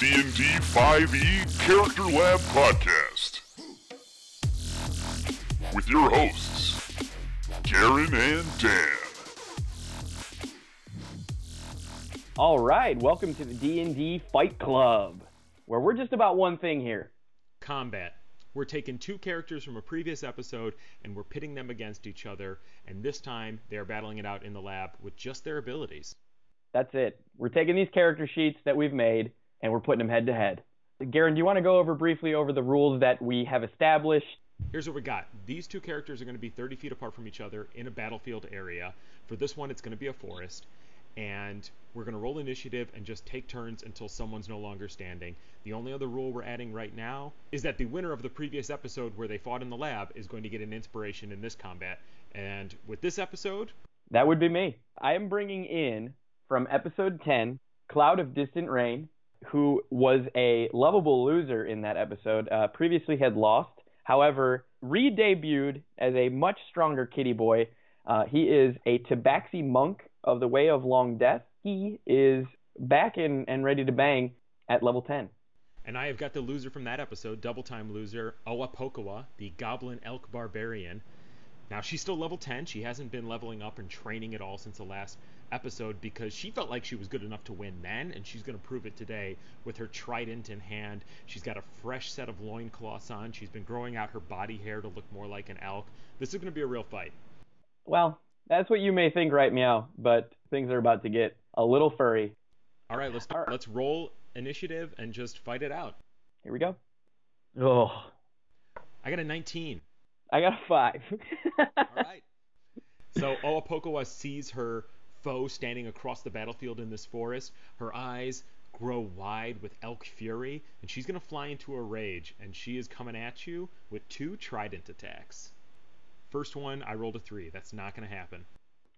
D&D 5e Character Lab podcast with your hosts, Garin and Dan. All right, welcome to the D&D Fight Club, where we're just about one thing here. combat. We're taking two characters from a previous episode and we're pitting them against each other, and this time they're battling it out in the lab with just their abilities. That's it. We're taking these character sheets that we've made and we're putting them head to head. Garin, do you want to go over briefly over the rules that we have established? Here's what we got. These two characters are going to be 30 feet apart from each other in a battlefield area. For this one, it's going to be a forest. And we're going to roll initiative and just take turns until someone's no longer standing. The only other rule we're adding right now is that the winner of the previous episode where they fought in the lab is going to get an inspiration in this combat. And with this episode, That would be me. I am bringing in from episode 10, Cloud of Distant Rain, who was a lovable loser in that episode, uh, previously had lost, however, re debuted as a much stronger kitty boy. Uh, he is a Tabaxi monk of the Way of Long Death. He is back in and ready to bang at level 10. And I have got the loser from that episode, double time loser, Owa Pokawa, the Goblin Elk Barbarian. Now, she's still level 10. She hasn't been leveling up and training at all since the last episode because she felt like she was good enough to win then, and she's going to prove it today with her trident in hand. She's got a fresh set of loincloths on. She's been growing out her body hair to look more like an elk. This is going to be a real fight. Well, that's what you may think, right, meow, but things are about to get a little furry. All right, let's All right. let's roll initiative and just fight it out. Here we go. Oh, I got a 19. I got a five. All right. So Oapokawa sees her foe standing across the battlefield in this forest. Her eyes grow wide with elk fury, and she's going to fly into a rage, and she is coming at you with two trident attacks. First one, I rolled a three. That's not going to happen.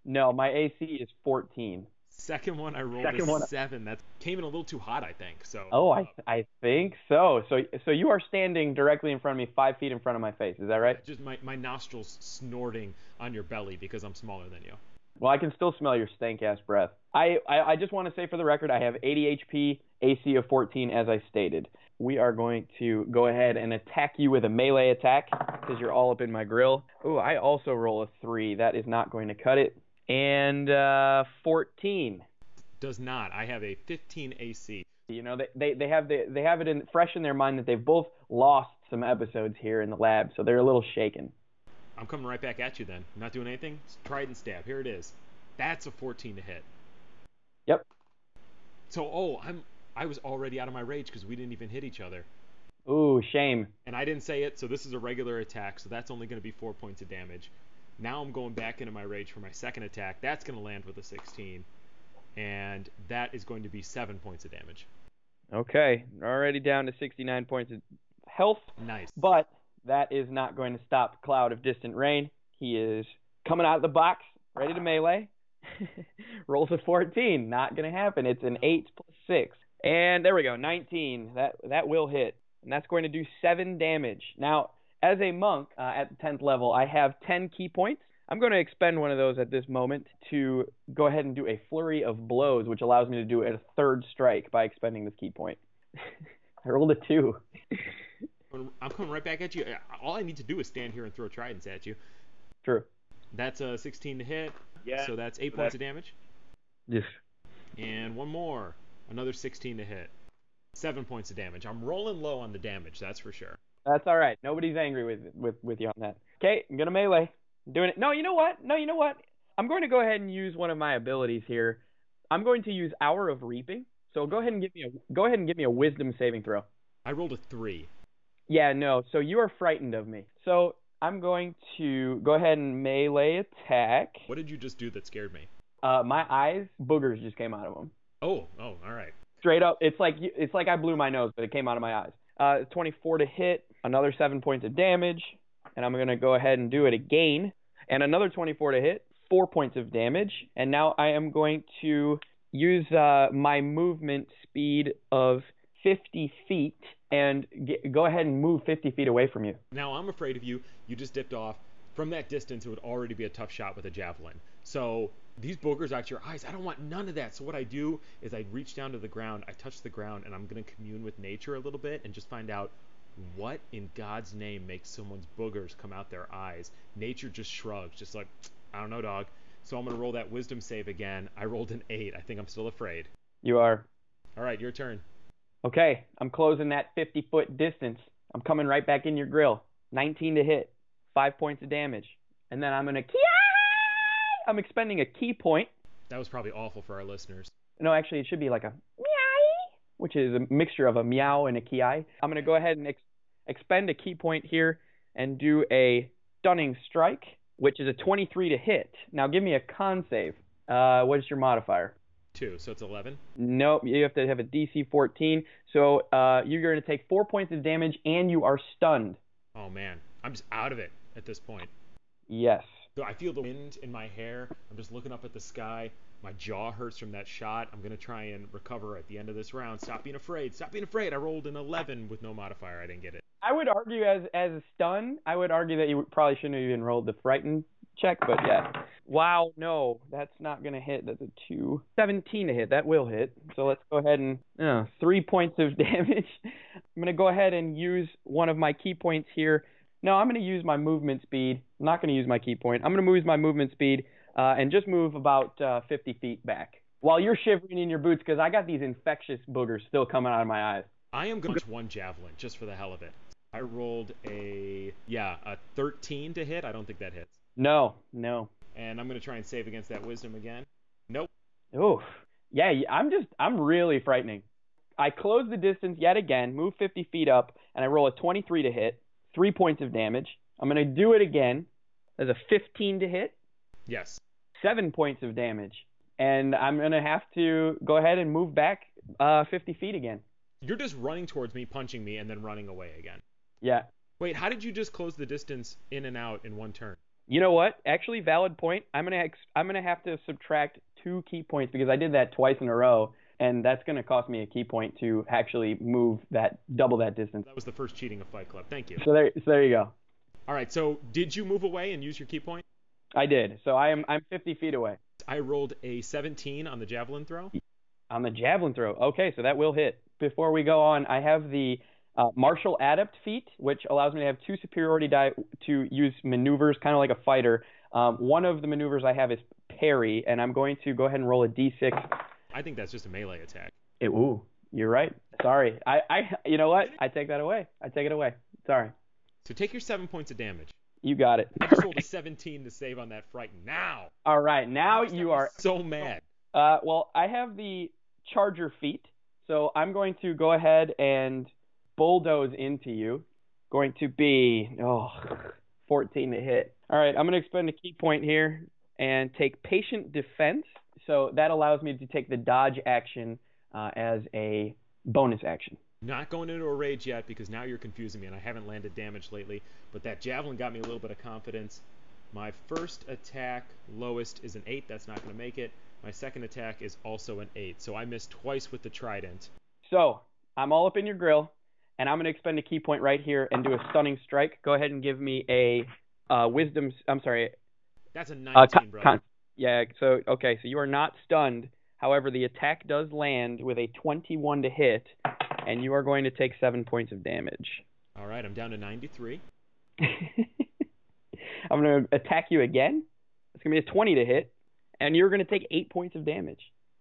No, my AC is 14. Second one, I rolled Second a one- seven. That came in a little too hot, I think. So Oh, I I think so. So so you are standing directly in front of me, five feet in front of my face. Is that right? just my, my nostrils snorting on your belly because I'm smaller than you. Well, I can still smell your stank ass breath. I, I I just want to say for the record, I have 80 HP, AC of 14, as I stated. We are going to go ahead and attack you with a melee attack because you're all up in my grill. Oh, I also roll a three. That is not going to cut it. And uh, 14. Does not. I have a 15 AC. You know, they, they, they have the, they have it in fresh in their mind that they've both lost some episodes here in the lab, so they're a little shaken. I'm coming right back at you then. I'm not doing anything. Trident stab. Here it is. That's a 14 to hit. Yep. So, oh, I'm I was already out of my rage because we didn't even hit each other. Ooh, shame. And I didn't say it, so this is a regular attack, so that's only going to be 4 points of damage. Now I'm going back into my rage for my second attack. That's going to land with a 16. And that is going to be 7 points of damage. Okay, already down to 69 points of health, Nice. but that is not going to stop Cloud of Distant Rain. He is coming out of the box, ready to melee. Rolls a 14, not going to happen. It's an 8 plus 6. And there we go, 19. That that will hit, and that's going to do 7 damage. Now, as a monk uh, at the 10th level, I have 10 ki points. I'm going to expend one of those at this moment to go ahead and do a flurry of blows, which allows me to do a third strike by expending this ki point. I rolled a 2. I'm coming right back at you. Uh, all I need to do is stand here and throw tridents at you. True. That's a 16 to hit. Yeah, So that's 8 so points that- of damage. Yes. And one more. Another 16 to hit. 7 points of damage. I'm rolling low on the damage, that's for sure. That's all right. Nobody's angry with with with you on that. Okay, I'm gonna melee. I'm doing it. No, you know what? No, you know what? I'm going to go ahead and use one of my abilities here. I'm going to use Hour of Reaping. So go ahead and give me a go ahead and give me a Wisdom saving throw. I rolled a 3. Yeah, no. So you are frightened of me. So I'm going to go ahead and melee attack. What did you just do that scared me? Uh, my eyes, boogers just came out of them. Oh, oh, all right. Straight up, it's like it's like I blew my nose, but it came out of my eyes. Uh, 24 to hit, another seven points of damage, and I'm gonna go ahead and do it again, and another 24 to hit, four points of damage, and now I am going to use uh, my movement speed of 50 feet and get, go ahead and move 50 feet away from you. Now I'm afraid of you. You just dipped off from that distance, it would already be a tough shot with a javelin. So these boogers out your eyes, I don't want none of that. So what I do is I reach down to the ground, I touch the ground, and I'm gonna commune with nature a little bit and just find out what in God's name makes someone's boogers come out their eyes. Nature just shrugs, just like I don't know, dog. So I'm gonna roll that wisdom save again. I rolled an eight. I think I'm still afraid. You are. All right, your turn. Okay, I'm closing that 50 foot distance. I'm coming right back in your grill. 19 to hit, five points of damage, and then I'm gonna ki I'm expending a ki point. That was probably awful for our listeners. No, actually, it should be like a meow, which is a mixture of a meow and a ki. I'm gonna go ahead and ex- expend a ki point here and do a stunning strike, which is a 23 to hit. Now give me a con save. Uh, what is your modifier? Two, so it's 11. Nope, you have to have a DC 14. So uh, you're going to take four points of damage and you are stunned. Oh man, I'm just out of it at this point. Yes. So I feel the wind in my hair. I'm just looking up at the sky. My jaw hurts from that shot. I'm gonna try and recover at the end of this round. Stop being afraid. Stop being afraid. I rolled an 11 with no modifier. I didn't get it. I would argue as as a stun, I would argue that you probably shouldn't have even rolled the frightened check, but yeah. Wow, no, that's not gonna hit. That's a two. 17 to hit. That will hit. So let's go ahead and uh, three points of damage. I'm gonna go ahead and use one of my ki points here. No, I'm gonna use my movement speed. I'm not gonna use my ki point. I'm gonna use my movement speed uh, and just move about uh, 50 feet back while you're shivering in your boots because I got these infectious boogers still coming out of my eyes. I am going to use one javelin just for the hell of it. I rolled a yeah a 13 to hit. I don't think that hits. No, no. And I'm going to try and save against that wisdom again. Nope. Oof. Yeah, I'm just I'm really frightening. I close the distance yet again, move 50 feet up, and I roll a 23 to hit, three points of damage. I'm going to do it again. There's a 15 to hit, Yes. seven points of damage, and I'm going to have to go ahead and move back uh, 50 feet again. You're just running towards me, punching me, and then running away again. Yeah. Wait, how did you just close the distance in and out in one turn? You know what? Actually, valid point. I'm gonna ex- I'm gonna have to subtract two ki points because I did that twice in a row, and that's gonna cost me a ki point to actually move that double that distance. That was the first cheating of Fight Club. Thank you. So there, so there you go. All right, so did you move away and use your ki point? I did. So I am I'm 50 feet away I rolled a 17 on the javelin throw. on the javelin throw. Okay, so that will hit. Before we go on, I have the uh, martial adept feat, which allows me to have two superiority die to use maneuvers, kind of like a fighter. Um, one of the maneuvers I have is parry, and I'm going to go ahead and roll a d6 I think that's just a melee attack. It, ooh, you're right. Sorry. I, I, you know what? I take that away. I take it away. Sorry. So take your seven points of damage. You got it. I just rolled a 17 to save on that fright. Now, All right. Now you are. so mad. Uh, well, I have the charger feat, so I'm going to go ahead and bulldoze into you. Going to be oh, 14 to hit. All right. I'm going to expend a ki point here and take patient defense. So that allows me to take the dodge action uh, as a bonus action. Not going into a rage yet because now you're confusing me and I haven't landed damage lately. But that javelin got me a little bit of confidence. My first attack lowest is an 8. That's not going to make it. My second attack is also an 8. So I missed twice with the trident. So I'm all up in your grill, and I'm going to expend a ki point right here and do a stunning strike. Go ahead and give me a uh, wisdom. I'm sorry. That's a 19, Uh, con, con, yeah. So okay. So you are not stunned. However, the attack does land with a 21 to hit, and you are going to take seven points of damage. All right, I'm down to 93. I'm going to attack you again. It's going to be a 20 to hit, and you're going to take eight points of damage.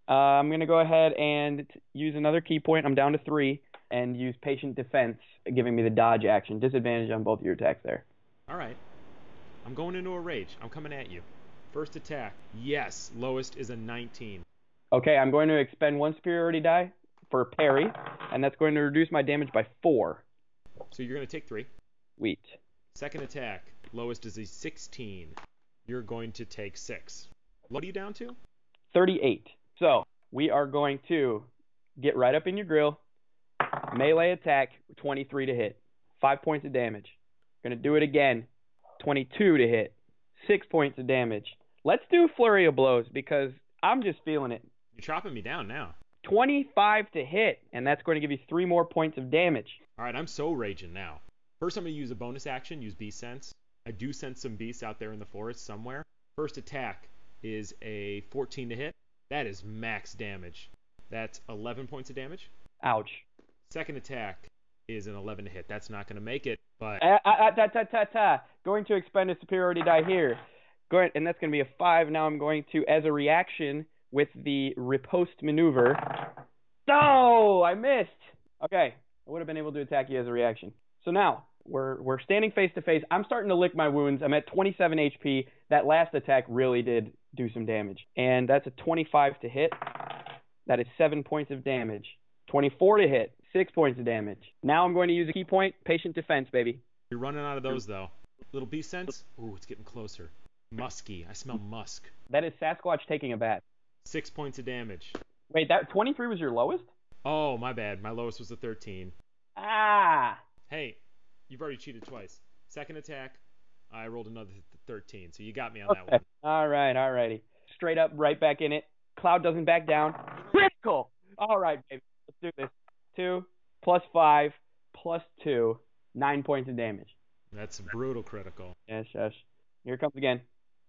Uh, I'm going to go ahead and use another ki point. I'm down to three, and use patient defense, giving me the dodge action. Disadvantage on both your attacks there. All right. I'm going into a rage. I'm coming at you. First attack. Yes, lowest is a 19. Okay, I'm going to expend one superiority die for parry, and that's going to reduce my damage by four. So you're going to take 3. Wheat. Second attack. Lowest is a 16. You're going to take 6. What are you down to? 38. So we are going to get right up in your grill. Melee attack, 23 to hit. Five points of damage. Gonna do it again. 22 to hit. Six points of damage. Let's do flurry of blows because I'm just feeling it. You're chopping me down now. 25 to hit, and that's going to give you three more points of damage. All right, I'm so raging now. First, I'm going to use a bonus action, use Beast Sense. I do sense some beasts out there in the forest somewhere. First attack is a 14 to hit. That is max damage. That's 11 points of damage. Ouch. Second attack is an 11 to hit. That's not going to make it, but Ah, ah, ah, ta, ta, ta, ta. Going to expend a superiority die here. And that's going to be a five. Now I'm going to, as a reaction with the riposte maneuver. No, I missed. Okay, I would have been able to attack you as a reaction. So now we're we're standing face to face. I'm starting to lick my wounds. I'm at 27 HP. That last attack really did do some damage, and that's a 25 to hit. That is seven points of damage. 24 to hit, six points of damage. Now I'm going to use a ki point, patient defense, baby. you're running out of those though. Little beast sense. Ooh, it's getting closer. Musky. I smell musk. That is Sasquatch taking a bat. Six points of damage. Wait, that 23 was your lowest? Oh, my bad. My lowest was a 13. Ah! Hey, you've already cheated twice. Second attack, I rolled another 13, so you got me on that Okay. one. All right, all righty. Straight up, right back in it. Cloud doesn't back down. Critical! All right, baby. Let's do this. Two plus five plus two, nine points of damage. That's brutal critical. Yes, yes. Here it comes again.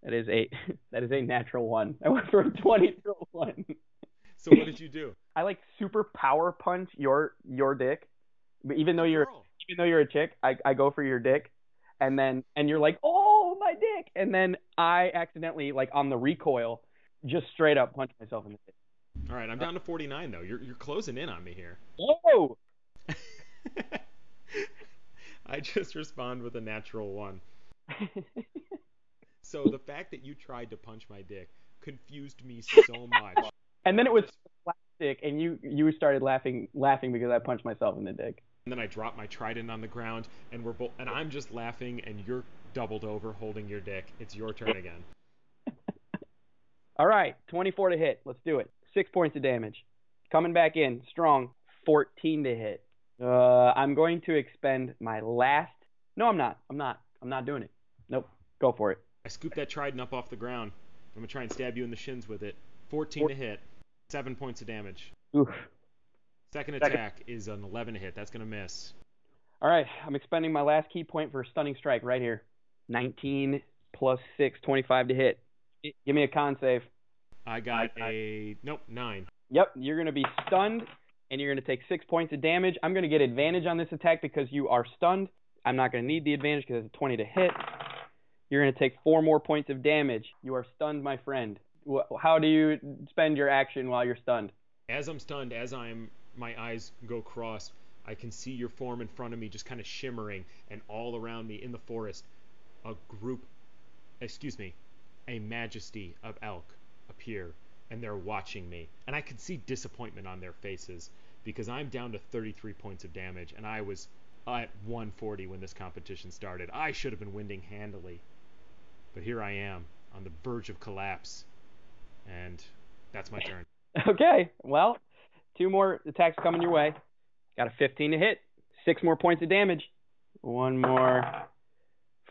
That is a that is a natural one. I went for a 20 to one. So what did you do? I like super power punch your your dick, but even though you're Girl. even though you're a chick, I I go for your dick, and then and you're like, oh my dick, and then I accidentally like on the recoil, just straight up punch myself in the dick. All right, I'm down to 49 though. You're you're closing in on me here. Whoa! I just respond with a natural one. So the fact that you tried to punch my dick confused me so much. and then it was plastic, and you you started laughing laughing because I punched myself in the dick. And then I dropped my trident on the ground, and we're both, and I'm just laughing, and you're doubled over holding your dick. It's your turn again. All right, 24 to hit. Let's do it. Six points of damage. Coming back in strong. 14 to hit. Uh, I'm going to expend my last. No, I'm not. I'm not. I'm not doing it. Nope. Go for it. I scoop that trident up off the ground. I'm gonna try and stab you in the shins with it. 14 to hit, seven points of damage. Oof. Second Second. attack is an 11 to hit. That's gonna miss. All right, I'm expending my last ki point for a stunning strike right here. 19 plus 6, 25 to hit. Give me a con save. I got a nope nine. Yep, you're going to be stunned, and you're going to take 6 points of damage. I'm going to get advantage on this attack because you are stunned. I'm not going to need the advantage because it's a 20 to hit. You're going to take 4 more points of damage. You are stunned, my friend. How do you spend your action while you're stunned? As I'm stunned, as I'm my eyes go crossed, I can see your form in front of me just kind of shimmering, and all around me in the forest, a group, excuse me, a majesty of elk appear, and they're watching me. And I can see disappointment on their faces because I'm down to 33 points of damage, and I was at 140 when this competition started. I should have been winning handily, but here I am on the verge of collapse, and that's my turn. Okay, well, two more attacks coming your way. Got a 15 to hit, six more points of damage. One more.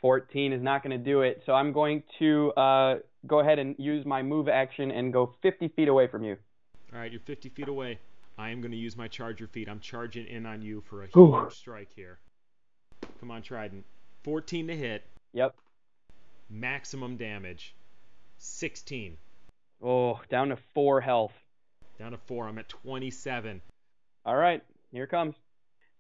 14 is not going to do it. So I'm going to uh, go ahead and use my move action and go 50 feet away from you. All right, you're 50 feet away. I am going to use my charger feat. I'm charging in on you for a Ooh. huge strike here. Come on, Trident. 14 to hit, Yep. maximum damage. 16. Oh, down to four health. Down to 4. I'm at 27. All right, here it comes.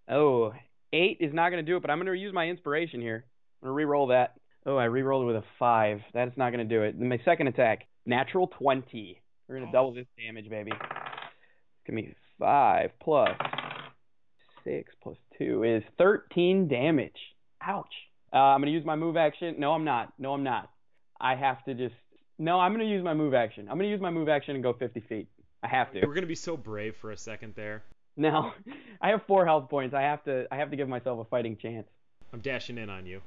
Oh, eight is not going to do it, but I'm going to use my inspiration here. I'm going to re-roll that. Oh, I re-rolled with a five. That's not going to do it. Then my second attack, natural 20. We're going to double this damage, baby. Give me five plus six plus two is 13 damage. Ouch. Uh, I'm going to use my move action. No, I'm not. No, I'm not. I have to just. No, I'm going to use my move action. I'm going to use my move action and go 50 feet. I have to. We're going to be so brave for a second there. Now, I have four health points. I have to I have to give myself a fighting chance. I'm dashing in on you.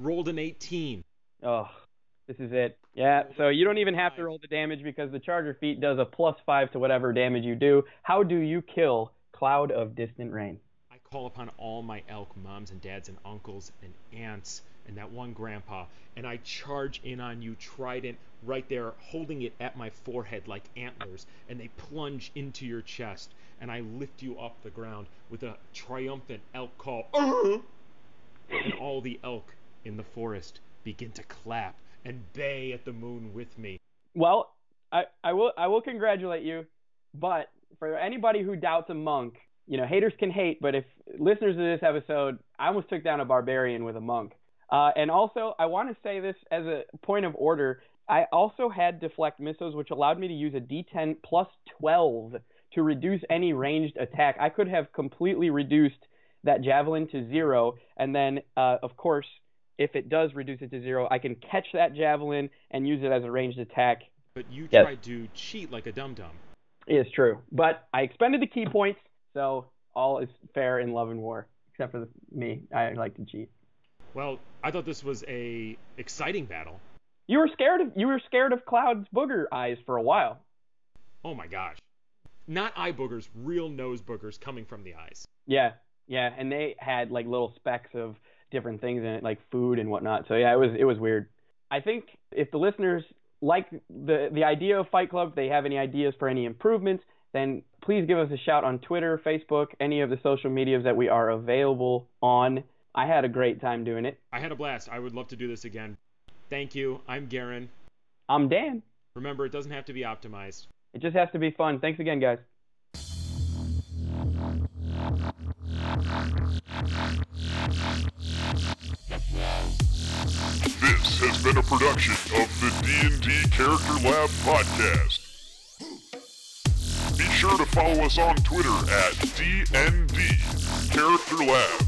Rolled an 18. Oh, this is it. Yeah, so you don't even have to roll the damage because the Charger Feat does a plus five to whatever damage you do. How do you kill Cloud of Distant Rain? I call upon all my elk moms and dads and uncles and aunts and that one grandpa, and I charge in on you, trident, right there, holding it at my forehead like antlers, and they plunge into your chest, and I lift you off the ground with a triumphant elk call, uh-huh, and all the elk in the forest begin to clap and bay at the moon with me. Well, I, I will I will congratulate you, but for anybody who doubts a monk, you know, haters can hate, but if listeners of this episode, I almost took down a barbarian with a monk. Uh, and also, I want to say this as a point of order. I also had deflect missiles, which allowed me to use a D10 plus 12 to reduce any ranged attack. I could have completely reduced that javelin to zero, and then, uh, of course, if it does reduce it to zero, I can catch that javelin and use it as a ranged attack. But you Yes. tried to cheat like a dum dum. It is true, but I expended the ki points, so all is fair in love and war, except for the, me. I like to cheat. Well, I thought this was a exciting battle. You were scared of you were scared of Cloud's booger eyes for a while. Oh my gosh. Not eye boogers, real nose boogers coming from the eyes. Yeah, yeah, and they had like little specks of different things in it, like food and whatnot. So yeah, it was it was weird. I think if the listeners like the the idea of Fight Club, if they have any ideas for any improvements, then please give us a shout on Twitter, Facebook, any of the social medias that we are available on. I had a great time doing it. I had a blast. I would love to do this again. Thank you. I'm Garin. I'm Dan. Remember, it doesn't have to be optimized. It just has to be fun. Thanks again, guys. This has been a production of the D&D Character Lab podcast. Be sure to follow us on Twitter at DND Character Lab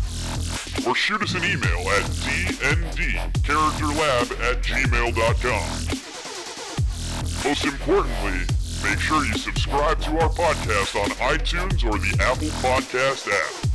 or shoot us an email at dndcharacterlab at gmail.com. Most importantly, make sure you subscribe to our podcast on iTunes or the Apple Podcast app.